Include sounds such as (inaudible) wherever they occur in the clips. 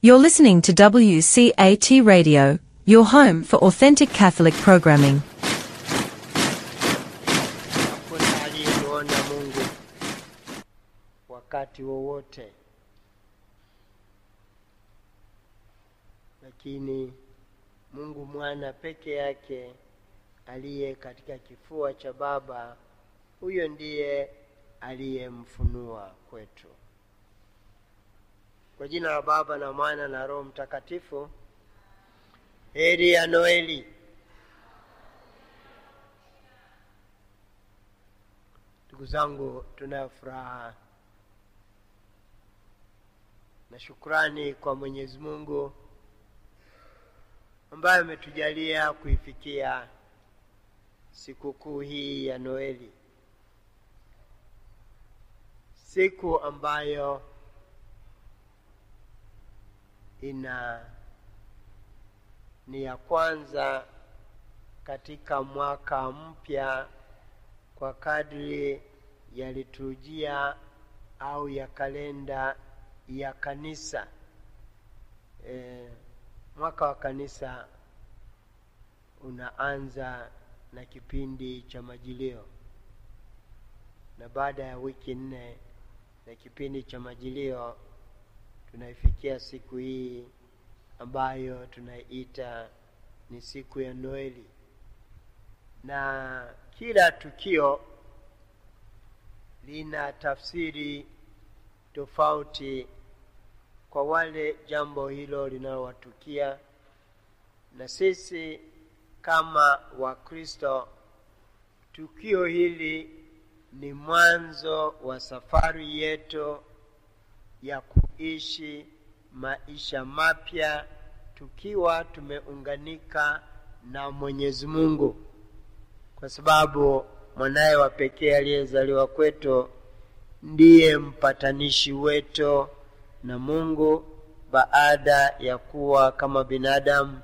You're listening to WCAT Radio, your home for authentic Catholic programming. Wakati wowote, lakini Mungu mwana peke yake aliye katika kifua cha Baba, huyo ndiye aliyemfunua kwetu. Kwa jina la Baba na Mwana na Roho Mtakatifu. Heri ya Noeli. Ndugu zangu, tunayo furaha na shukrani kwa Mwenyezi Mungu ambaye ametujalia kuifikia sikukuu hii ya Noeli, siku ambayo ina ni ya kwanza katika mwaka mpya kwa kadri ya liturujia au ya kalenda ya kanisa. E, mwaka wa kanisa unaanza na kipindi cha Majilio, na baada ya wiki nne na kipindi cha Majilio tunaifikia siku hii ambayo tunaiita ni siku ya Noeli, na kila tukio lina tafsiri tofauti kwa wale jambo hilo linalowatukia, na sisi kama Wakristo, tukio hili ni mwanzo wa safari yetu ya kuishi maisha mapya tukiwa tumeunganika na Mwenyezi Mungu, kwa sababu mwanaye wa pekee aliyezaliwa kwetu ndiye mpatanishi wetu na Mungu. Baada ya kuwa kama binadamu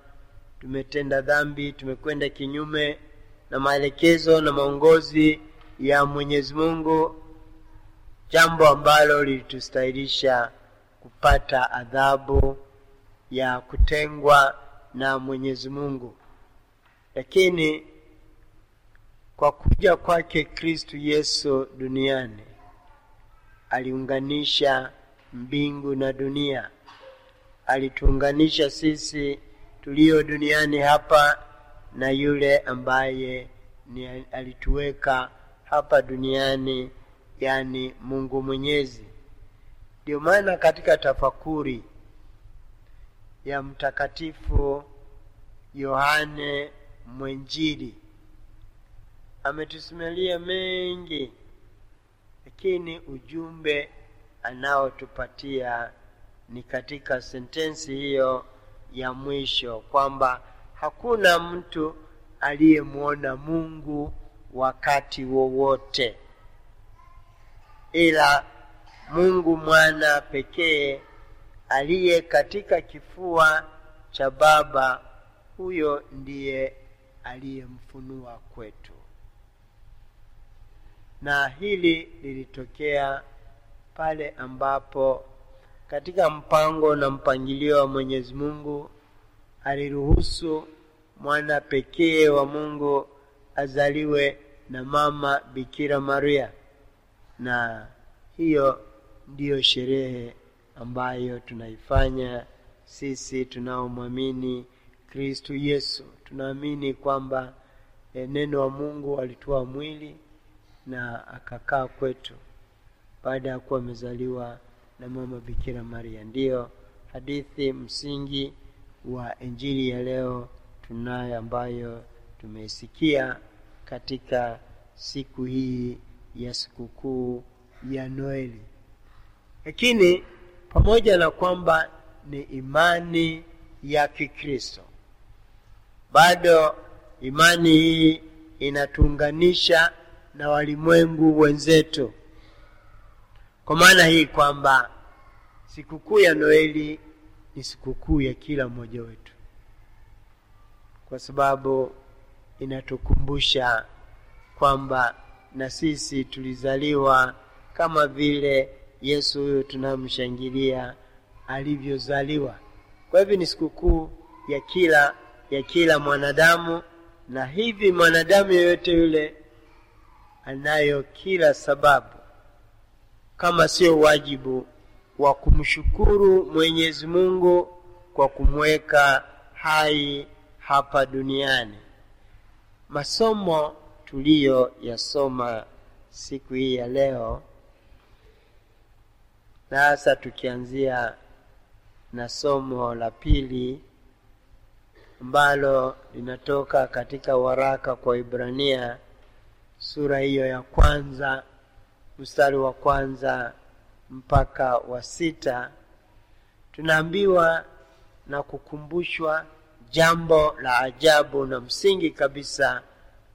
tumetenda dhambi, tumekwenda kinyume na maelekezo na maongozi ya Mwenyezi Mungu, jambo ambalo lilitustahilisha kupata adhabu ya kutengwa na Mwenyezi Mungu. Lakini kwa kuja kwake Kristu Yesu duniani aliunganisha mbingu na dunia, alituunganisha sisi tulio duniani hapa na yule ambaye ni alituweka hapa duniani, yani Mungu Mwenyezi. Ndio maana katika tafakuri ya Mtakatifu Yohane Mwenjili ametusimulia mengi, lakini ujumbe anaotupatia ni katika sentensi hiyo ya mwisho kwamba hakuna mtu aliyemwona Mungu wakati wowote ila Mungu mwana pekee aliye katika kifua cha Baba, huyo ndiye aliyemfunua kwetu. Na hili lilitokea pale ambapo katika mpango na mpangilio wa Mwenyezi Mungu aliruhusu mwana pekee wa Mungu azaliwe na mama Bikira Maria, na hiyo ndiyo sherehe ambayo tunaifanya sisi tunaomwamini Kristu Yesu. Tunaamini kwamba e, neno wa Mungu alitoa mwili na akakaa kwetu baada ya kuwa amezaliwa na mama Bikira Maria. Ndiyo hadithi msingi wa Injili ya leo tunayo, ambayo tumeisikia katika siku hii ya sikukuu ya Noeli. Lakini pamoja na kwamba ni imani ya Kikristo, bado imani hii inatuunganisha na walimwengu wenzetu, kwa maana hii kwamba sikukuu ya Noeli ni sikukuu ya kila mmoja wetu, kwa sababu inatukumbusha kwamba na sisi tulizaliwa kama vile Yesu huyu tunamshangilia alivyozaliwa. Kwa hivyo ni sikukuu ya kila ya kila mwanadamu, na hivi mwanadamu yeyote yule anayo kila sababu, kama sio wajibu wa kumshukuru Mwenyezi Mungu kwa kumweka hai hapa duniani. Masomo tuliyoyasoma siku hii ya leo, na hasa tukianzia na somo la pili ambalo linatoka katika waraka kwa Ibrania sura hiyo ya kwanza mstari wa kwanza mpaka wa sita tunaambiwa na kukumbushwa jambo la ajabu na msingi kabisa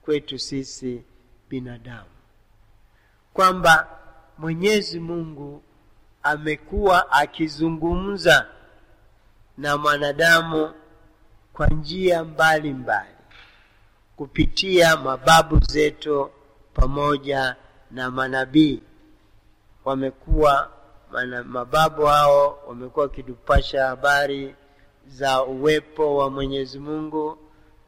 kwetu sisi binadamu, kwamba Mwenyezi Mungu amekuwa akizungumza na mwanadamu kwa njia mbalimbali kupitia mababu zetu pamoja na manabii. Wamekuwa mababu hao wamekuwa wakitupasha habari za uwepo wa Mwenyezi Mungu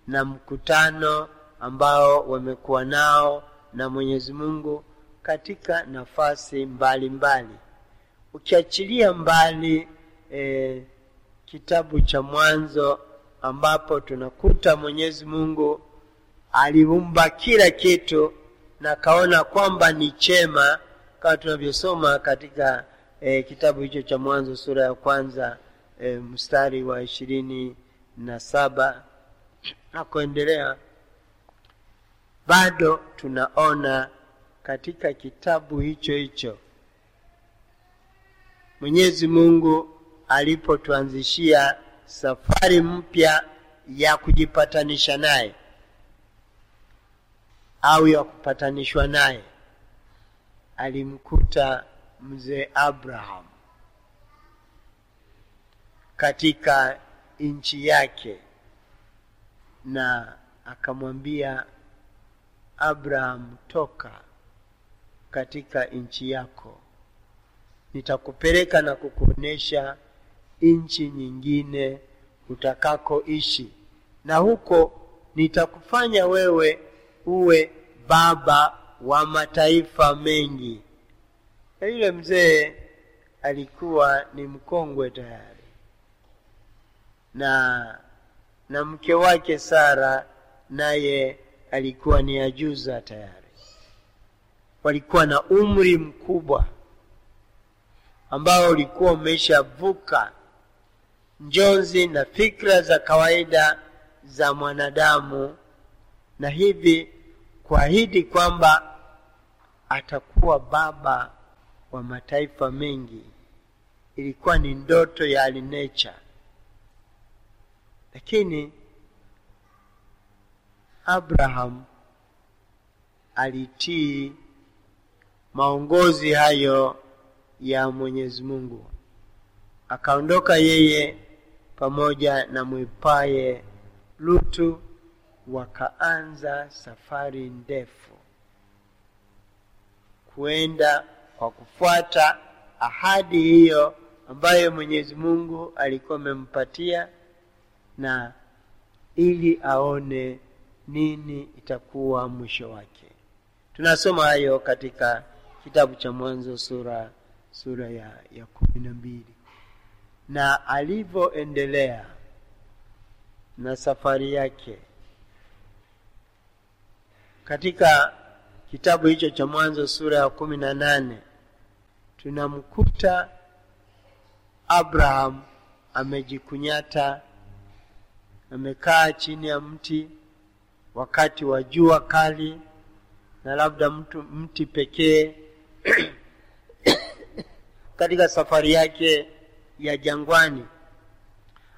na mkutano ambao wamekuwa nao na Mwenyezi Mungu katika nafasi mbalimbali mbali. Ukiachilia mbali e, kitabu cha Mwanzo ambapo tunakuta Mwenyezi Mungu aliumba kila kitu na kaona kwamba ni chema, kama tunavyosoma katika e, kitabu hicho cha Mwanzo sura ya kwanza e, mstari wa ishirini na saba na kuendelea. Bado tunaona katika kitabu hicho hicho Mwenyezi Mungu alipotuanzishia safari mpya ya kujipatanisha naye au ya kupatanishwa naye, alimkuta mzee Abraham katika nchi yake, na akamwambia Abraham, toka katika nchi yako, nitakupeleka na kukuonesha nchi nyingine utakakoishi, na huko nitakufanya wewe uwe baba wa mataifa mengi. Na yule mzee alikuwa ni mkongwe tayari, na na mke wake Sara naye alikuwa ni ajuza tayari, walikuwa na umri mkubwa ambao ulikuwa umeshavuka njonzi na fikra za kawaida za mwanadamu, na hivi kuahidi kwamba atakuwa baba wa mataifa mengi ilikuwa ni ndoto ya alinecha, lakini Abraham alitii maongozi hayo ya Mwenyezi Mungu, akaondoka yeye pamoja na mwipaye Lutu, wakaanza safari ndefu kuenda kwa kufuata ahadi hiyo ambayo Mwenyezi Mungu alikuwa amempatia, na ili aone nini itakuwa mwisho wake. Tunasoma hayo katika kitabu cha Mwanzo sura sura ya, ya kumi na mbili. Na alivyoendelea na safari yake katika kitabu hicho cha Mwanzo sura ya kumi na nane tunamkuta Abraham amejikunyata, amekaa chini ya mti wakati wa jua kali, na labda mtu mti pekee (clears throat) katika safari yake ya jangwani,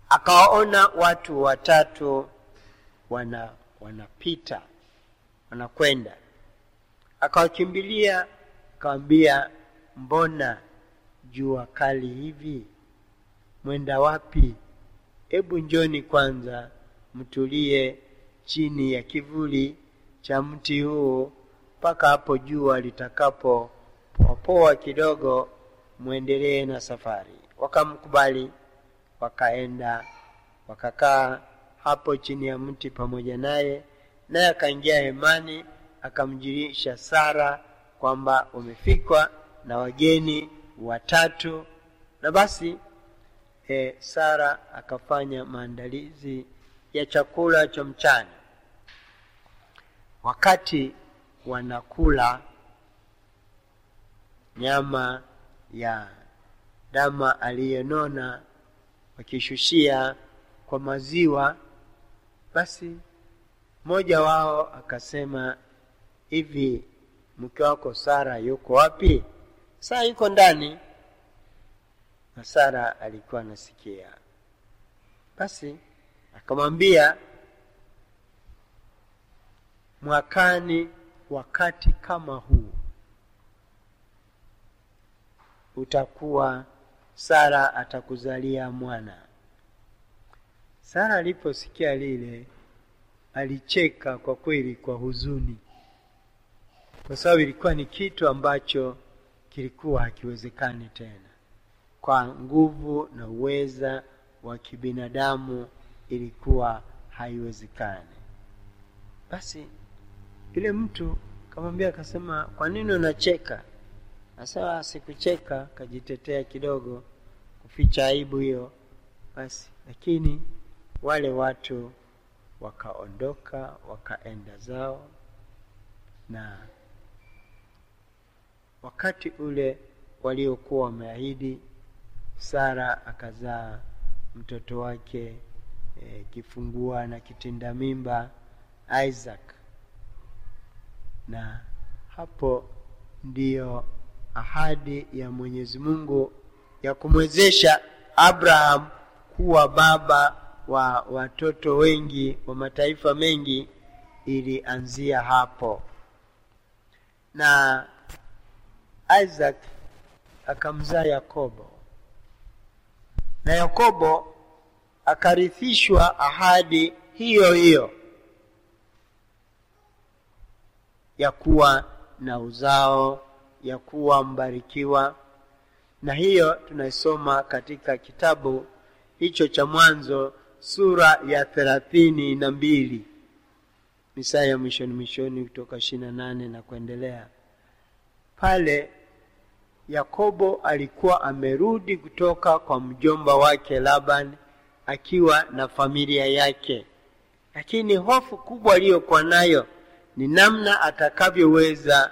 akawaona watu watatu wana wanapita wanakwenda, akawakimbilia, akawambia, mbona jua kali hivi? Mwenda wapi? Hebu njoni kwanza mtulie chini ya kivuli cha mti huu mpaka hapo jua litakapo poapoa kidogo, mwendelee na safari. wakamkubali wakaenda wakakaa hapo chini ya mti pamoja naye naye akaingia hemani akamjulisha sara kwamba wamefikwa na wageni watatu na basi e, sara akafanya maandalizi ya chakula cha mchana wakati wanakula nyama ya dama aliyenona wakishushia kwa maziwa basi mmoja wao akasema hivi mke wako sara yuko wapi? Saa yuko ndani. Na sara alikuwa anasikia. Basi akamwambia mwakani wakati kama huu utakuwa sara atakuzalia mwana. Sara aliposikia lile alicheka kwa kweli kwa huzuni. Kwa sababu ilikuwa ni kitu ambacho kilikuwa hakiwezekani tena. Kwa nguvu na uweza wa kibinadamu ilikuwa haiwezekani. Basi yule mtu kamwambia akasema kwa nini unacheka nasema sikucheka kajitetea kidogo kuficha aibu hiyo. Basi lakini wale watu wakaondoka wakaenda zao na wakati ule waliokuwa wameahidi sara akazaa mtoto wake e, kifungua na kitinda mimba isaac. Na hapo ndiyo ahadi ya mwenyezi mungu ya kumwezesha abraham kuwa baba wa watoto wengi wa mataifa mengi ilianzia hapo. Na isaac akamzaa yakobo. Na yakobo akarithishwa ahadi hiyo hiyo ya kuwa na uzao ya kuwa mbarikiwa. Na hiyo tunaisoma katika kitabu hicho cha mwanzo sura ya thelathini na mbili. Misaya ya mwishoni mwishoni kutoka ishiri na nane na kuendelea. Pale yakobo alikuwa amerudi kutoka kwa mjomba wake laban akiwa na familia yake. Lakini hofu kubwa aliyokuwa nayo ni namna atakavyoweza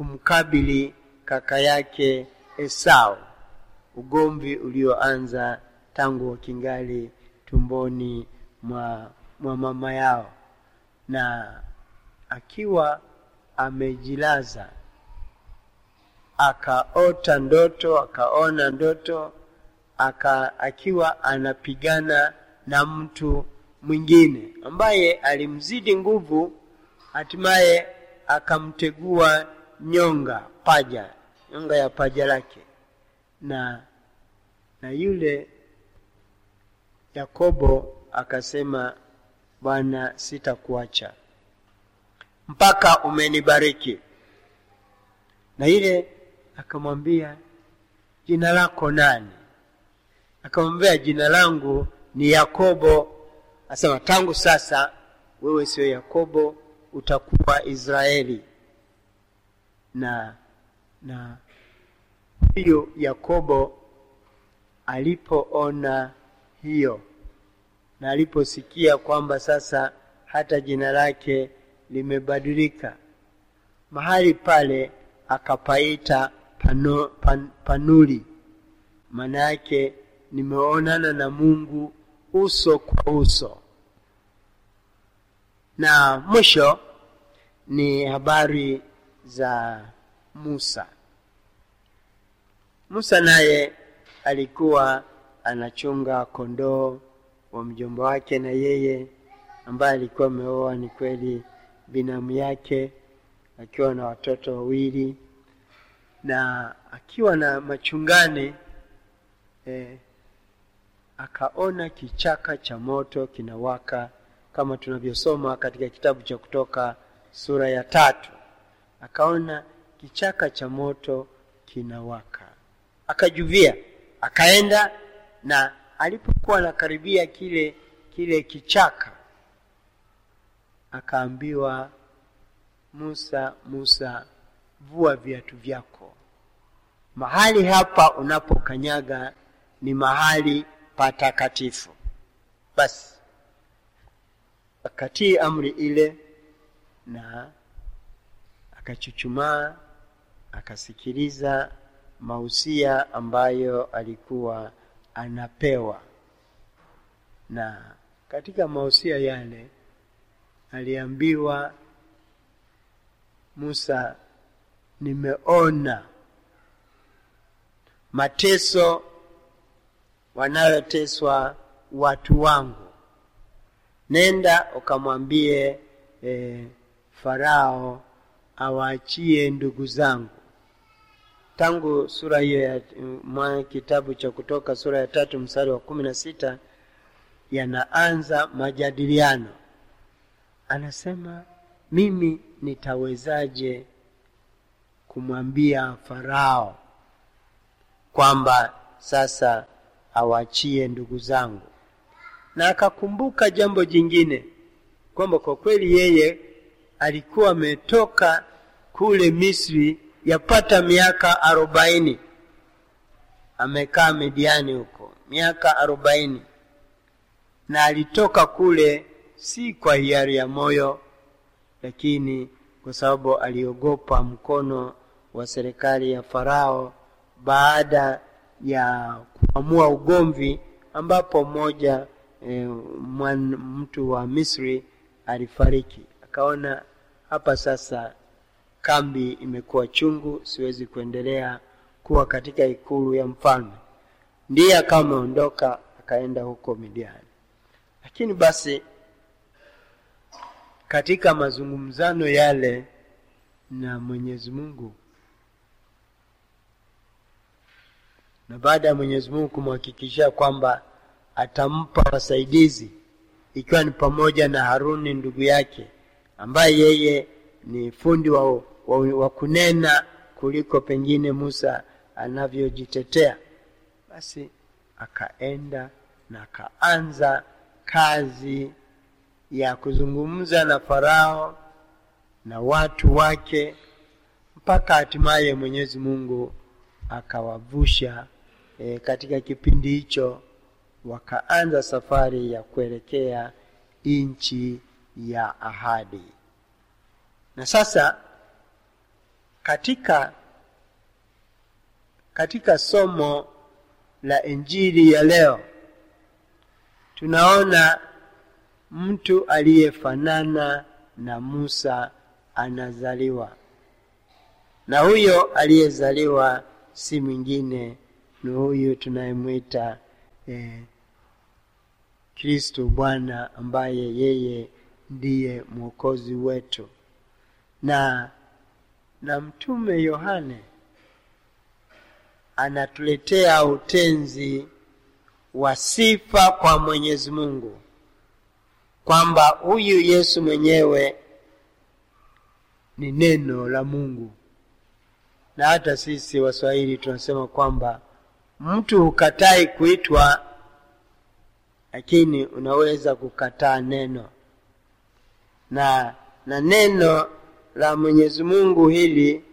kumkabili kaka yake esau ugomvi ulioanza tangu wakingali tumboni mwa, mwa mama yao. Na akiwa amejilaza akaota ndoto akaona ndoto aka, akiwa anapigana na mtu mwingine ambaye alimzidi nguvu hatimaye akamtegua nyonga paja nyonga ya paja lake. Na na yule yakobo akasema bwana sitakuacha. Mpaka umenibariki. Na ile akamwambia jina lako nani? Akamwambia jina langu ni yakobo. Asema tangu sasa wewe sio yakobo utakuwa israeli na na huyu yakobo alipoona hiyo na aliposikia kwamba sasa hata jina lake limebadilika mahali pale akapaita pano, pan, panuli. Maana yake nimeonana na mungu uso kwa uso. Na mwisho ni habari za musa. Musa naye alikuwa anachunga kondoo wa mjomba wake na yeye ambaye alikuwa ameoa ni kweli binamu yake akiwa na watoto wawili. Na akiwa na machungani eh, akaona kichaka cha moto kinawaka kama tunavyosoma katika kitabu cha kutoka sura ya tatu akaona kichaka cha moto kinawaka. Akajuvia akaenda na alipokuwa anakaribia kile kile kichaka akaambiwa musa musa vua viatu vyako. Mahali hapa unapokanyaga ni mahali patakatifu. Basi akatii amri ile na akachuchumaa akasikiliza mausia ambayo alikuwa anapewa. Na katika mausia yale aliambiwa musa nimeona mateso wanayoteswa watu wangu. Nenda ukamwambie e, farao awaachie ndugu zangu. Tangu sura hiyo ya mwa kitabu cha kutoka sura ya tatu mstari wa kumi na sita yanaanza majadiliano. Anasema mimi nitawezaje kumwambia farao kwamba sasa awachie ndugu zangu? Na akakumbuka jambo jingine kwamba kwa kweli yeye alikuwa ametoka kule misri yapata miaka arobaini. Amekaa midiani huko miaka arobaini. Na alitoka kule si kwa hiari ya moyo lakini kwa sababu aliogopa mkono wa serikali ya farao baada ya kuamua ugomvi ambapo mmoja e, mtu wa misri alifariki. Akaona hapa sasa kambi imekuwa chungu siwezi kuendelea kuwa katika ikulu ya mfalme. Ndiye akawa ameondoka akaenda huko midiani. Lakini basi katika mazungumzano yale na mwenyezi mungu na baada ya mwenyezi mungu kumhakikishia kwamba atampa wasaidizi ikiwa ni pamoja na haruni ndugu yake ambaye yeye ni fundi wa, wa, wa kunena kuliko pengine musa anavyojitetea. Basi akaenda na akaanza kazi ya kuzungumza na farao na watu wake mpaka hatimaye mwenyezi mungu akawavusha e, katika kipindi hicho wakaanza safari ya kuelekea nchi ya ahadi na sasa katika katika somo la injili ya leo tunaona mtu aliyefanana na musa anazaliwa. Na huyo aliyezaliwa si mwingine ni huyu tunayemwita eh, kristo bwana ambaye yeye ndiye mwokozi wetu na na mtume yohane anatuletea utenzi wa sifa kwa mwenyezi mungu. Kwamba huyu yesu mwenyewe ni neno la mungu. Na hata sisi waswahili tunasema kwamba mtu hukatai kuitwa lakini unaweza kukataa neno. Na na neno la mwenyezi mungu hili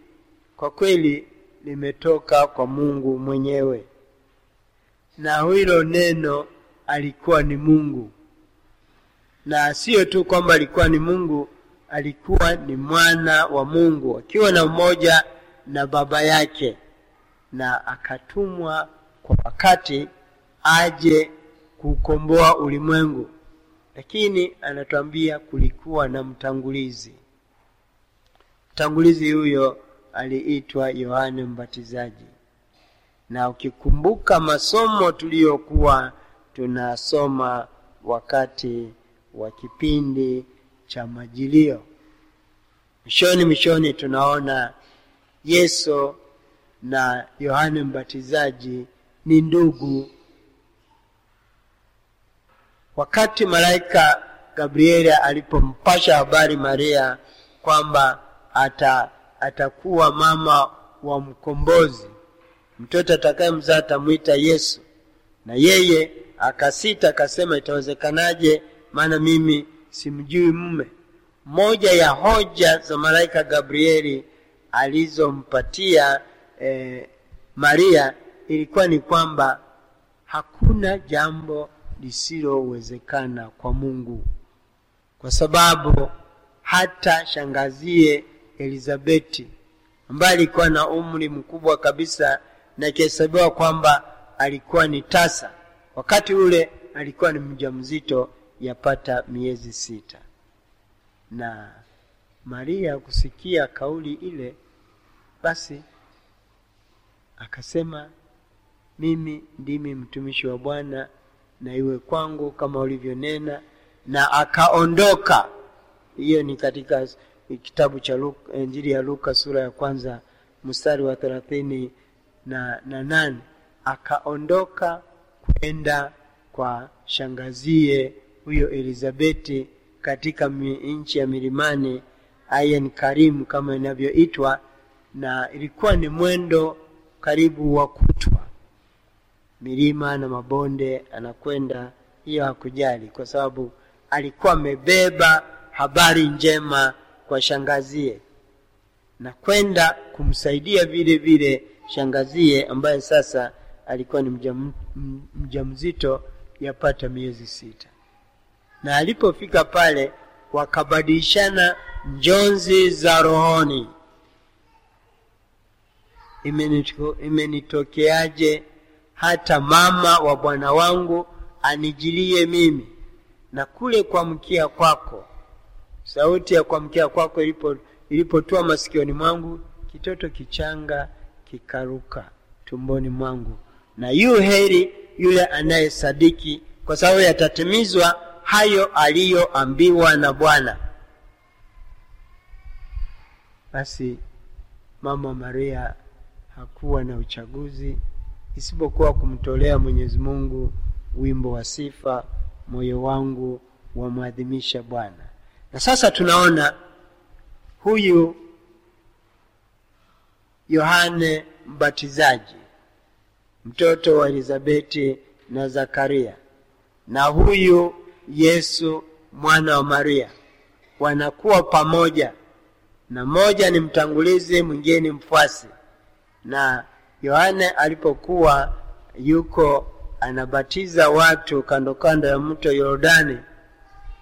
kwa kweli limetoka kwa mungu mwenyewe. Na hilo neno alikuwa ni mungu. Na siyo tu kwamba alikuwa ni mungu alikuwa ni mwana wa mungu akiwa na umoja na baba yake. Na akatumwa kwa wakati aje kukomboa ulimwengu. Lakini anatuambia kulikuwa na mtangulizi mtangulizi huyo aliitwa yohane mbatizaji. Na ukikumbuka masomo tuliyokuwa tunasoma wakati wa kipindi cha majilio. Mwishoni mwishoni tunaona yesu na yohane mbatizaji ni ndugu. Wakati malaika gabrieli alipompasha habari maria kwamba ata atakuwa mama wa mkombozi mtoto atakayemzaa atamwita Yesu. Na yeye akasita, akasema itawezekanaje? Maana mimi simjui mume. Moja ya hoja za malaika Gabrieli alizompatia eh, Maria ilikuwa ni kwamba hakuna jambo lisilowezekana kwa Mungu, kwa sababu hata shangazie Elizabeti ambaye alikuwa na umri mkubwa kabisa na ikihesabiwa kwamba alikuwa ni tasa. Wakati ule, alikuwa ni mjamzito yapata miezi sita, na Maria kusikia kauli ile, basi akasema mimi ndimi mtumishi wa Bwana, na iwe kwangu kama ulivyonena, na akaondoka. Hiyo ni katika kitabu cha Luka, Injili ya Luka sura ya kwanza mstari wa thelathini na, na nane. Akaondoka kwenda kwa shangazie huyo Elizabeti katika nchi ya milimani Ayen Karim kama inavyoitwa, na ilikuwa ni mwendo karibu wa kutwa, milima na mabonde anakwenda. Hiyo hakujali kwa sababu alikuwa amebeba habari njema kwa shangazie na kwenda kumsaidia vile vile shangazie ambaye sasa alikuwa ni mjam, mjamzito yapata miezi sita. Na alipofika pale wakabadilishana njonzi za rohoni. Imenitokeaje hata mama wa bwana wangu anijilie mimi, na kule kuamkia kwako sauti ya kuamkia kwako ilipo ilipotua masikioni mwangu, kitoto kichanga kikaruka tumboni mwangu. Na yu heri yule anayesadiki, kwa sababu yatatimizwa hayo aliyoambiwa na Bwana. Basi mama Maria hakuwa na uchaguzi isipokuwa kumtolea Mwenyezi Mungu wimbo wa sifa, moyo wangu wamwadhimisha Bwana. Na sasa tunaona huyu Yohane Mbatizaji, mtoto wa Elizabeti na Zakaria, na huyu Yesu mwana wa Maria wanakuwa pamoja, na mmoja ni mtangulizi, mwingine ni mfuasi. Na Yohane alipokuwa yuko anabatiza watu kando kando ya mto Yordani,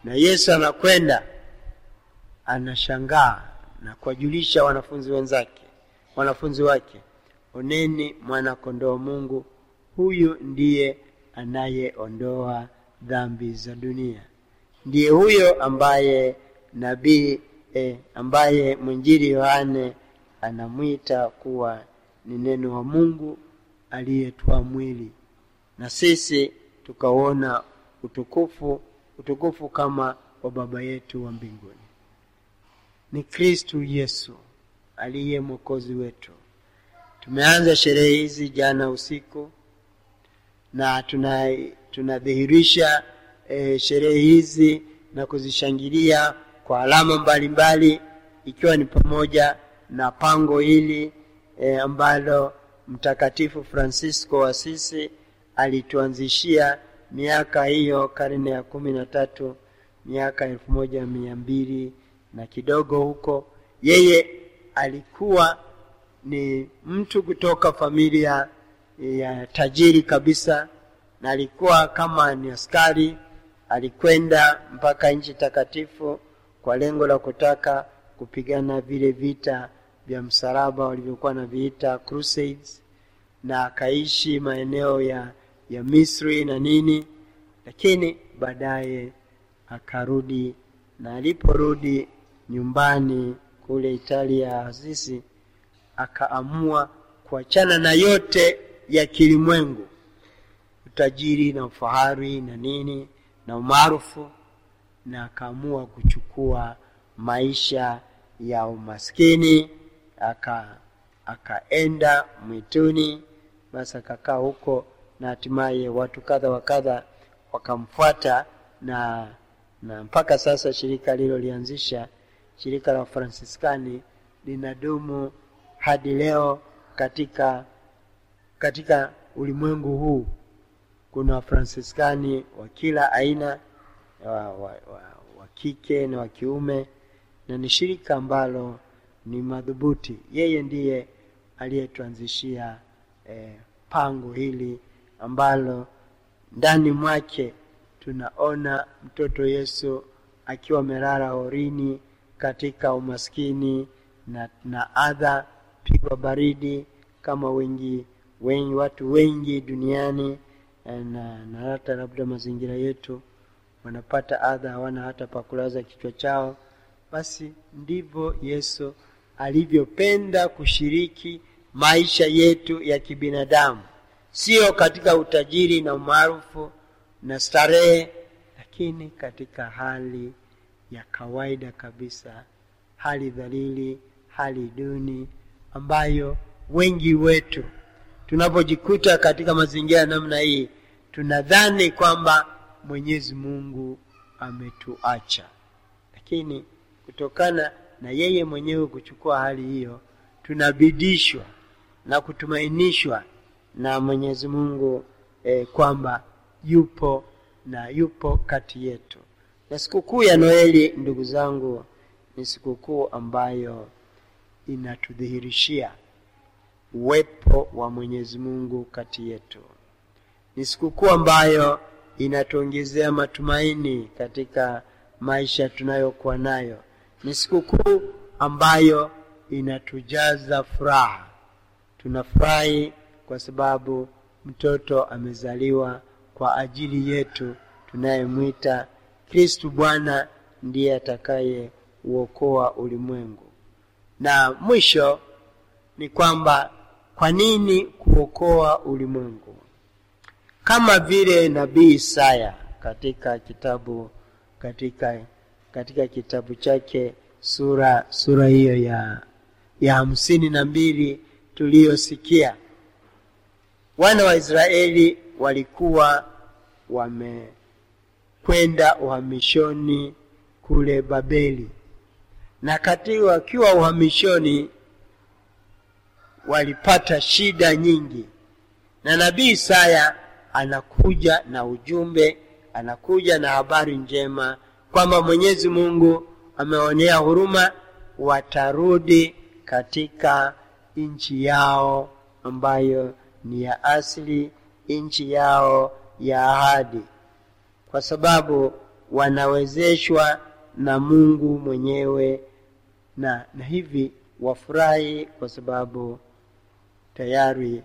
na Yesu anakwenda anashangaa na kuwajulisha wanafunzi wenzake, wanafunzi wake, oneni mwana kondoo Mungu, huyu ndiye anayeondoa dhambi za dunia. Ndiye huyo ambaye nabii eh, ambaye mwinjili Yohane anamwita kuwa ni neno wa Mungu aliyetwaa mwili, na sisi tukaona utukufu utukufu kama wa Baba yetu wa mbinguni. Ni Kristu Yesu aliye mwokozi wetu. Tumeanza sherehe hizi jana usiku na tunadhihirisha tuna e, sherehe hizi na kuzishangilia kwa alama mbalimbali mbali, ikiwa ni pamoja na pango hili e, ambalo Mtakatifu Francisco wa Assisi alituanzishia miaka hiyo karne ya kumi na tatu miaka elfu moja mia mbili na kidogo huko. Yeye alikuwa ni mtu kutoka familia ya tajiri kabisa, na alikuwa kama ni askari. Alikwenda mpaka nchi takatifu kwa lengo la kutaka kupigana vile vita vya msalaba walivyokuwa na viita crusades, na akaishi maeneo ya ya Misri na nini, lakini baadaye akarudi, na aliporudi nyumbani kule Italia Asisi, akaamua kuachana na yote ya kilimwengu, utajiri na ufahari na nini na umaarufu, na akaamua kuchukua maisha ya umaskini, aka akaenda mwituni, basi akakaa huko na hatimaye watu kadha wa kadha wakamfuata na na mpaka sasa shirika alilolianzisha shirika la Fransiskani linadumu hadi leo katika katika ulimwengu huu. Kuna wafransiskani wa kila aina wa, wa, wa, wa kike na wa kiume na ni shirika ambalo ni madhubuti. Yeye ndiye aliyetuanzishia eh, pango hili ambalo ndani mwake tunaona mtoto yesu akiwa amelala horini katika umaskini na, na adha pigwa baridi kama wengi wengi watu wengi duniani na, na hata labda mazingira yetu wanapata adha hawana hata pakulaza kichwa chao. Basi ndivyo yesu alivyopenda kushiriki maisha yetu ya kibinadamu. Sio katika utajiri na umaarufu na starehe lakini katika hali ya kawaida kabisa hali dhalili hali duni ambayo wengi wetu tunapojikuta katika mazingira ya namna hii tunadhani kwamba mwenyezi mungu ametuacha. Lakini kutokana na yeye mwenyewe kuchukua hali hiyo tunabidishwa na kutumainishwa na mwenyezi mungu eh, kwamba yupo na yupo kati yetu na sikukuu ya noeli ndugu zangu ni sikukuu ambayo inatudhihirishia uwepo wa mwenyezi mungu kati yetu. Ni sikukuu ambayo inatuongezea matumaini katika maisha tunayokuwa nayo. Ni sikukuu ambayo inatujaza furaha. Tunafurahi kwa sababu mtoto amezaliwa kwa ajili yetu tunayemwita kristu bwana ndiye atakaye uokoa ulimwengu. Na mwisho ni kwamba kwa nini kuokoa ulimwengu? Kama vile nabii isaya katika kitabu katika katika kitabu chake sura sura hiyo ya ya hamsini na mbili tuliyosikia wana wa israeli walikuwa wamekwenda uhamishoni kule babeli. Na katika wakiwa uhamishoni walipata shida nyingi. Na nabii isaya anakuja na ujumbe anakuja na habari njema kwamba mwenyezi mungu ameonea huruma watarudi katika nchi yao ambayo ni ya asili nchi yao ya ahadi kwa sababu wanawezeshwa na mungu mwenyewe na, na hivi wafurahi kwa sababu tayari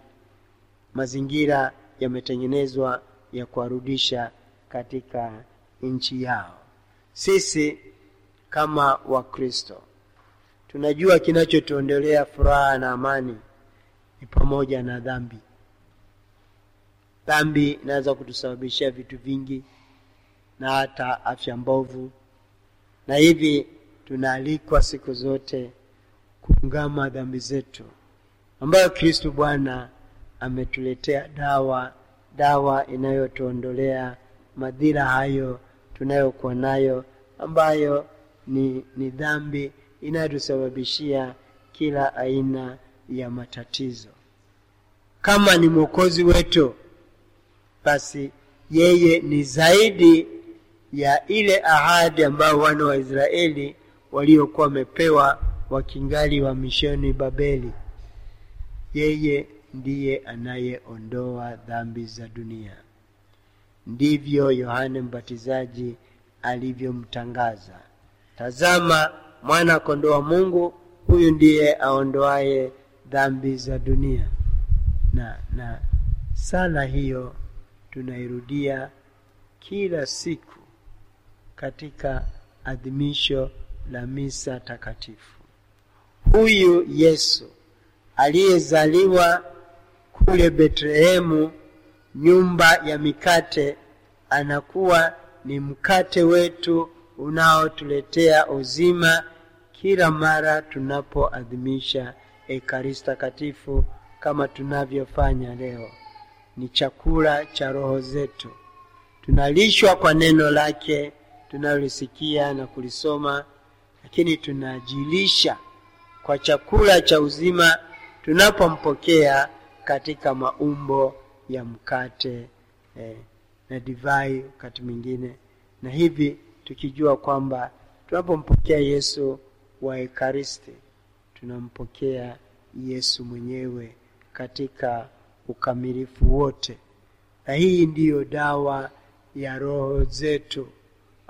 mazingira yametengenezwa ya kuwarudisha katika nchi yao. Sisi kama wakristo tunajua kinachotuondolea furaha na amani ni pamoja na dhambi. Dhambi inaweza kutusababishia vitu vingi na hata afya mbovu. Na hivi tunaalikwa siku zote kuungama dhambi zetu ambayo kristu bwana ametuletea dawa dawa inayotuondolea madhira hayo tunayokuwa nayo ambayo ni, ni dhambi inayotusababishia kila aina ya matatizo. Kama ni mwokozi wetu basi yeye ni zaidi ya ile ahadi ambayo wana wa israeli waliokuwa wamepewa wakingali wa mishoni babeli. Yeye ndiye anayeondoa dhambi za dunia. Ndivyo yohane mbatizaji alivyomtangaza. Tazama mwana kondoo mungu huyu ndiye aondoaye dhambi za dunia. Na na sala hiyo tunairudia kila siku katika adhimisho la misa takatifu. Huyu yesu aliyezaliwa kule betlehemu nyumba ya mikate anakuwa ni mkate wetu unaotuletea uzima kila mara tunapoadhimisha ekaristi takatifu kama tunavyofanya leo. Ni chakula cha roho zetu. Tunalishwa kwa neno lake tunalolisikia na kulisoma lakini tunajilisha kwa chakula cha uzima tunapompokea katika maumbo ya mkate eh, na divai wakati mwingine, na hivi tukijua kwamba tunapompokea Yesu wa Ekaristi tunampokea Yesu mwenyewe katika ukamilifu wote, na hii ndiyo dawa ya roho zetu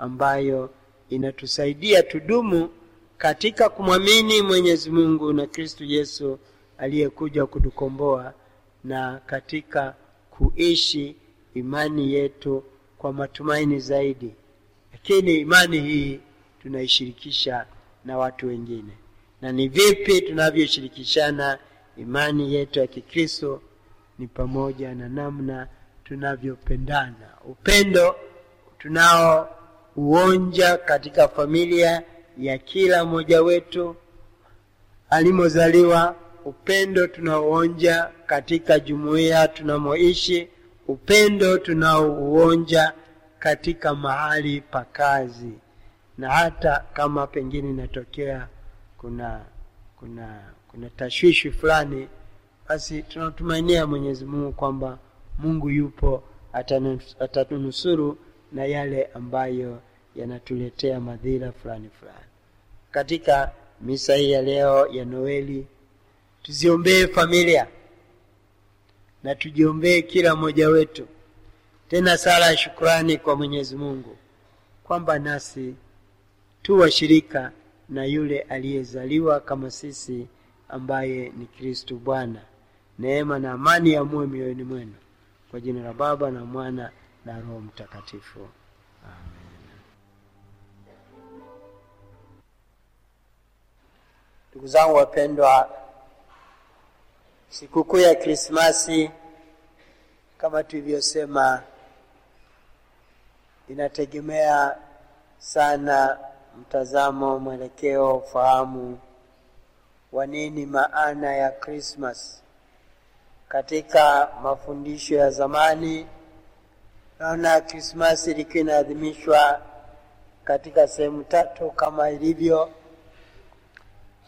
ambayo inatusaidia tudumu katika kumwamini Mwenyezi Mungu na Kristu Yesu aliyekuja kutukomboa na katika kuishi imani yetu kwa matumaini zaidi. Lakini imani hii tunaishirikisha na watu wengine, na ni vipi tunavyoshirikishana imani yetu ya Kikristo? Ni pamoja na namna tunavyopendana, upendo tunaouonja katika familia ya kila mmoja wetu alimozaliwa, upendo tunaoonja katika jumuiya tunamoishi, upendo tunaouonja katika mahali pa kazi, na hata kama pengine inatokea kuna kuna kuna tashwishi fulani, basi tunatumainia Mwenyezi Mungu kwamba Mungu yupo, atatunusuru na yale ambayo yanatuletea madhira fulani fulani. Katika misa hii ya leo ya Noeli, tuziombee familia na tujiombee kila mmoja wetu, tena sala ya shukrani kwa Mwenyezi Mungu kwamba nasi tu washirika na yule aliyezaliwa kama sisi ambaye ni Kristu Bwana. Neema na amani ya muwe mioyoni mwenu, kwa jina la Baba na Mwana na Roho Mtakatifu, amen. Ndugu zangu wapendwa, sikukuu ya Krismasi kama tulivyosema, inategemea sana mtazamo, mwelekeo, ufahamu wa nini maana ya Krismas. Katika mafundisho ya zamani, naona Krismasi ilikuwa inaadhimishwa katika sehemu tatu kama ilivyo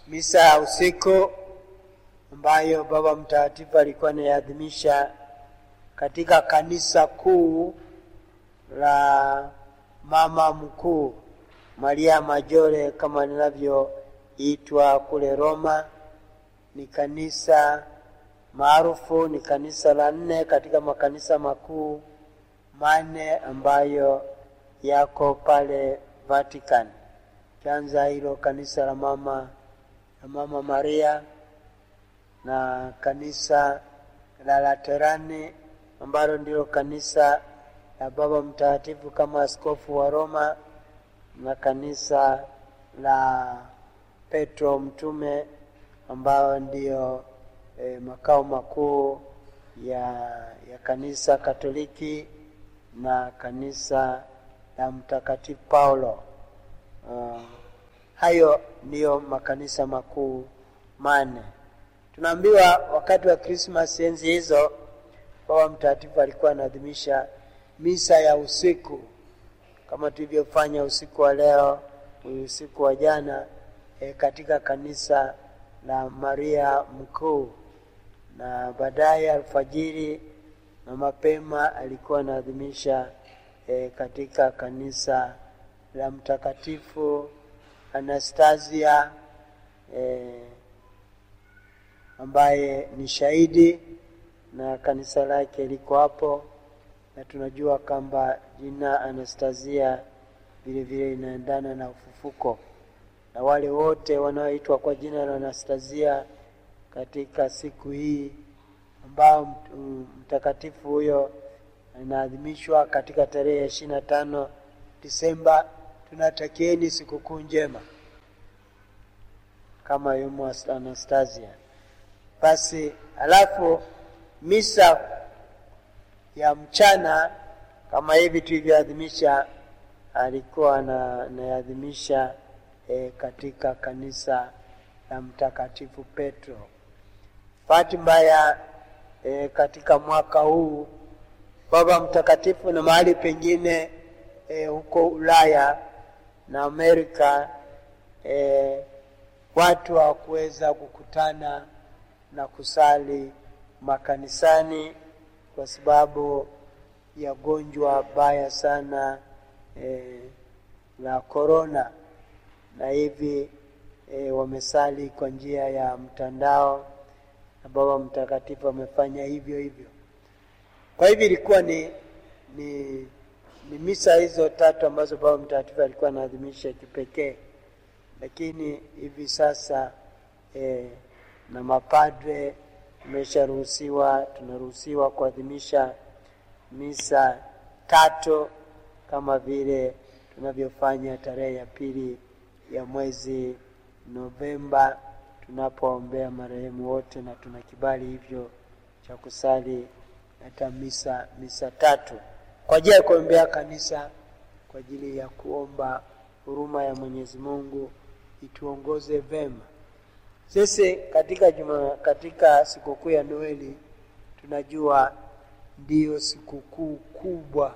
misa ya usiku ambayo Baba Mtakatifu alikuwa anaiadhimisha katika kanisa kuu la Mama Mkuu Maria Majore kama linavyoitwa kule Roma. Ni kanisa maarufu, ni kanisa la nne katika makanisa makuu manne ambayo yako pale Vatican. Kwanza hilo kanisa la mama la Mama Maria na kanisa la Laterani ambalo ndilo kanisa la Baba Mtakatifu kama askofu wa Roma na kanisa la Petro Mtume ambayo ndiyo e, makao makuu ya, ya kanisa Katoliki na kanisa la Mtakatifu Paulo. Uh, hayo ndiyo makanisa makuu manne. Tunaambiwa wakati wa Krismas enzi hizo, Baba Mtakatifu alikuwa anaadhimisha misa ya usiku kama tulivyofanya usiku wa leo, usiku wa jana e, katika kanisa la Maria Mkuu, na baadaye alfajiri na mapema alikuwa anaadhimisha e, katika kanisa la Mtakatifu Anastasia e, ambaye ni shahidi na kanisa lake liko hapo, na tunajua kwamba jina Anastasia vile vile inaendana na ufufuko, na wale wote wanaoitwa kwa jina la Anastasia katika siku hii ambao mtakatifu huyo inaadhimishwa katika tarehe ya ishirini na tano Disemba, tunatakieni sikukuu njema kama yumo Anastasia. Basi alafu misa ya mchana kama hivi tulivyoadhimisha, alikuwa anaadhimisha e, katika kanisa la Mtakatifu Petro. Fatima mbaya e, katika mwaka huu Baba Mtakatifu na mahali pengine e, huko Ulaya na Amerika e, watu hawakuweza kukutana na kusali makanisani kwa sababu ya gonjwa baya sana e, la korona, na hivi e, wamesali kwa njia ya mtandao Baba Mtakatifu amefanya hivyo hivyo. Kwa hivyo ilikuwa ni, ni, ni misa hizo tatu ambazo Baba Mtakatifu alikuwa anaadhimisha kipekee, lakini hivi sasa eh, na mapadre tumesharuhusiwa, tunaruhusiwa kuadhimisha misa tatu kama vile tunavyofanya tarehe ya pili ya mwezi Novemba tunapoombea marehemu wote, na tuna kibali hivyo cha kusali hata misa misa tatu kwa ajili ya kuombea kanisa, kwa ajili ya kuomba huruma ya Mwenyezi Mungu ituongoze vema. Sisi katika juma, katika sikukuu ya Noeli tunajua ndiyo sikukuu kubwa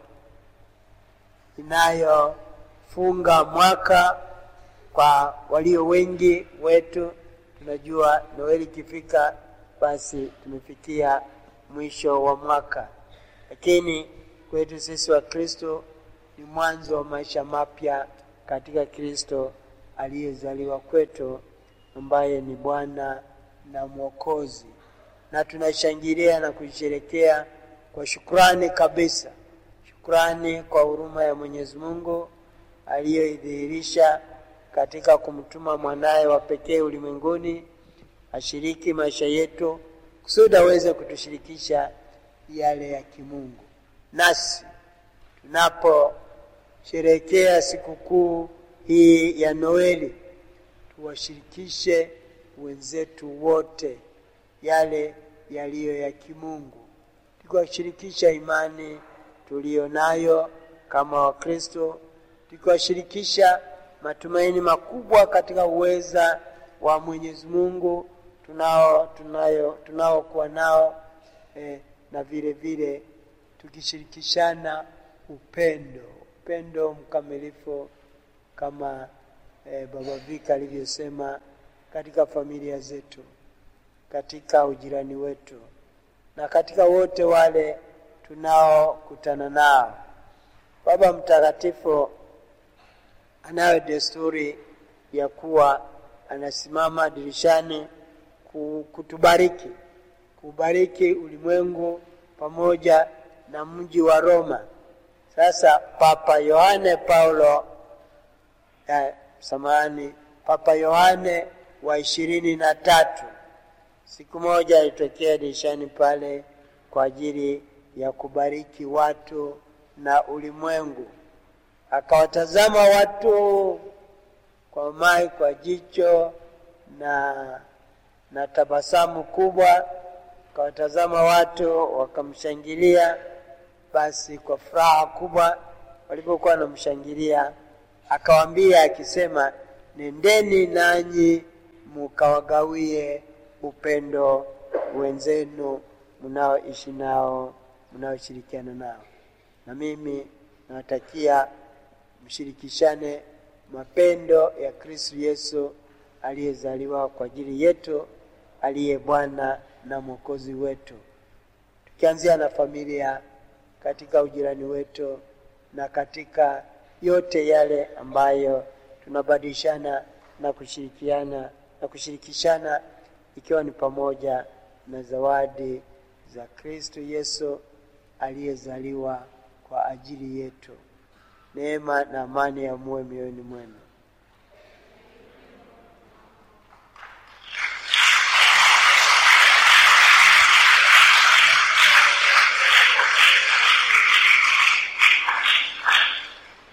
inayofunga mwaka kwa walio wengi wetu. Tunajua Noeli ikifika, basi tumefikia mwisho wa mwaka, lakini kwetu sisi wa Kristo ni mwanzo wa maisha mapya katika Kristo aliyezaliwa kwetu, ambaye ni Bwana na Mwokozi, na tunashangilia na kuisherekea kwa shukrani kabisa, shukrani kwa huruma ya Mwenyezi Mungu aliyoidhihirisha katika kumtuma mwanaye wa pekee ulimwenguni ashiriki maisha yetu kusudi aweze kutushirikisha yale ya kimungu. Nasi tunaposherehekea sikukuu hii ya Noeli, tuwashirikishe wenzetu wote yale yaliyo ya kimungu, tukiwashirikisha imani tuliyo nayo kama Wakristo, tukiwashirikisha matumaini makubwa katika uweza wa Mwenyezi Mungu tunao tunayo tunaokuwa nao eh, na vile vile tukishirikishana upendo upendo mkamilifu kama eh, Baba Vika alivyosema katika familia zetu, katika ujirani wetu na katika wote wale tunaokutana nao. Baba Mtakatifu anayo desturi ya kuwa anasimama dirishani kutubariki, kubariki ulimwengu pamoja na mji wa Roma. Sasa Papa Yohane Paulo eh, samahani, Papa Yohane wa ishirini na tatu siku moja alitokea dirishani pale kwa ajili ya kubariki watu na ulimwengu akawatazama watu kwa mai kwa jicho na na tabasamu kubwa, akawatazama watu wakamshangilia. Basi kwa furaha kubwa walipokuwa wanamshangilia, akawaambia akisema, nendeni nanyi mukawagawie upendo wenzenu mnaoishi nao, mnaoshirikiana nao, na mimi nawatakia mshirikishane mapendo ya Kristo Yesu aliyezaliwa kwa ajili yetu, aliye Bwana na Mwokozi wetu, tukianzia na familia, katika ujirani wetu na katika yote yale ambayo tunabadilishana na kushirikiana na kushirikishana, ikiwa ni pamoja na zawadi za Kristo Yesu aliyezaliwa kwa ajili yetu. Neema na amani ya muwe mioyoni mwenu.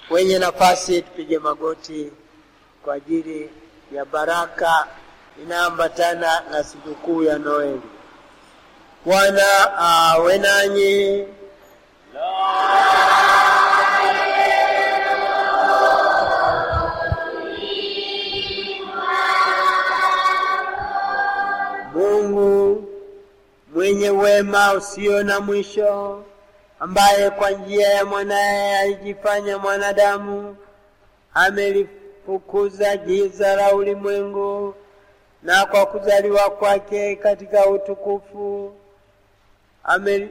Wenye nafasi tupige magoti kwa ajili ya baraka inayoambatana na sikukuu ya Noeli. Bwana awe nanyi. Mwenye wema usio na mwisho, ambaye kwa njia ya mwanaye alijifanya mwanadamu, amelifukuza giza la ulimwengu, na kwa kuzaliwa kwake katika utukufu ame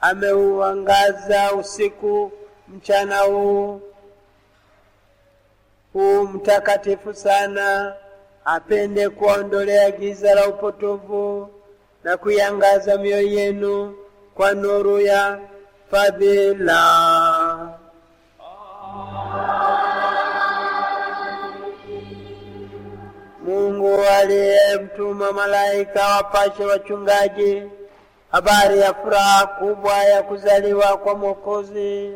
ameuangaza usiku mchana huu huu mtakatifu sana, apende kuondolea giza la upotovu na kuiangaza mioyo yenu kwa nuru ya fadhila. Mungu aliyemtuma malaika wapashe wachungaji habari ya furaha kubwa ya kuzaliwa kwa Mwokozi,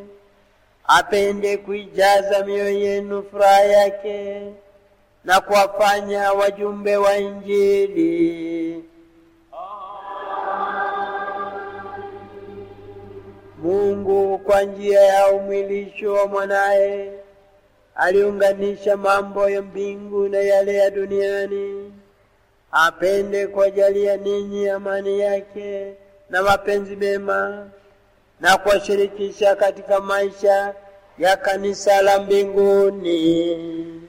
apende kuijaza mioyo yenu furaha yake na kuwafanya wajumbe wa Injili. Mungu kwa njia ya umwilisho wa mwanaye aliunganisha mambo ya mbingu na yale ya duniani. Apende kuwajalia ninyi amani yake na mapenzi mema na kuwashirikisha katika maisha ya kanisa la mbinguni.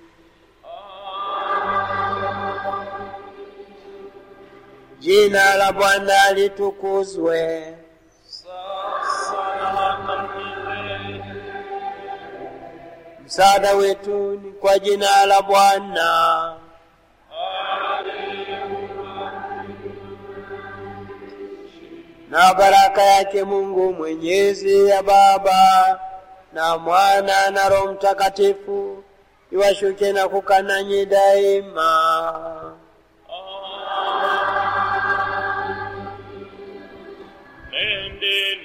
Jina la Bwana litukuzwe. Msaada wetu ni kwa jina la Bwana. Na baraka yake Mungu Mwenyezi ya Baba na Mwana na Roho Mtakatifu iwashuke na kukananyi daima. Nendeni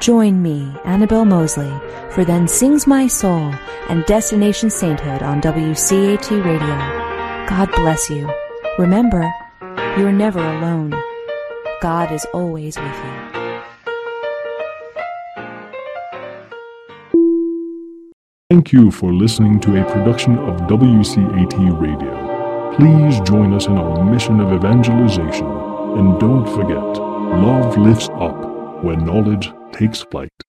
Join me, Annabelle Mosley, for Then Sings My Soul and Destination Sainthood on WCAT Radio. God bless you. Remember, you're never alone. God is always with you. Thank you for listening to a production of WCAT Radio. Please join us in our mission of evangelization. And don't forget, love lifts up when knowledge takes flight.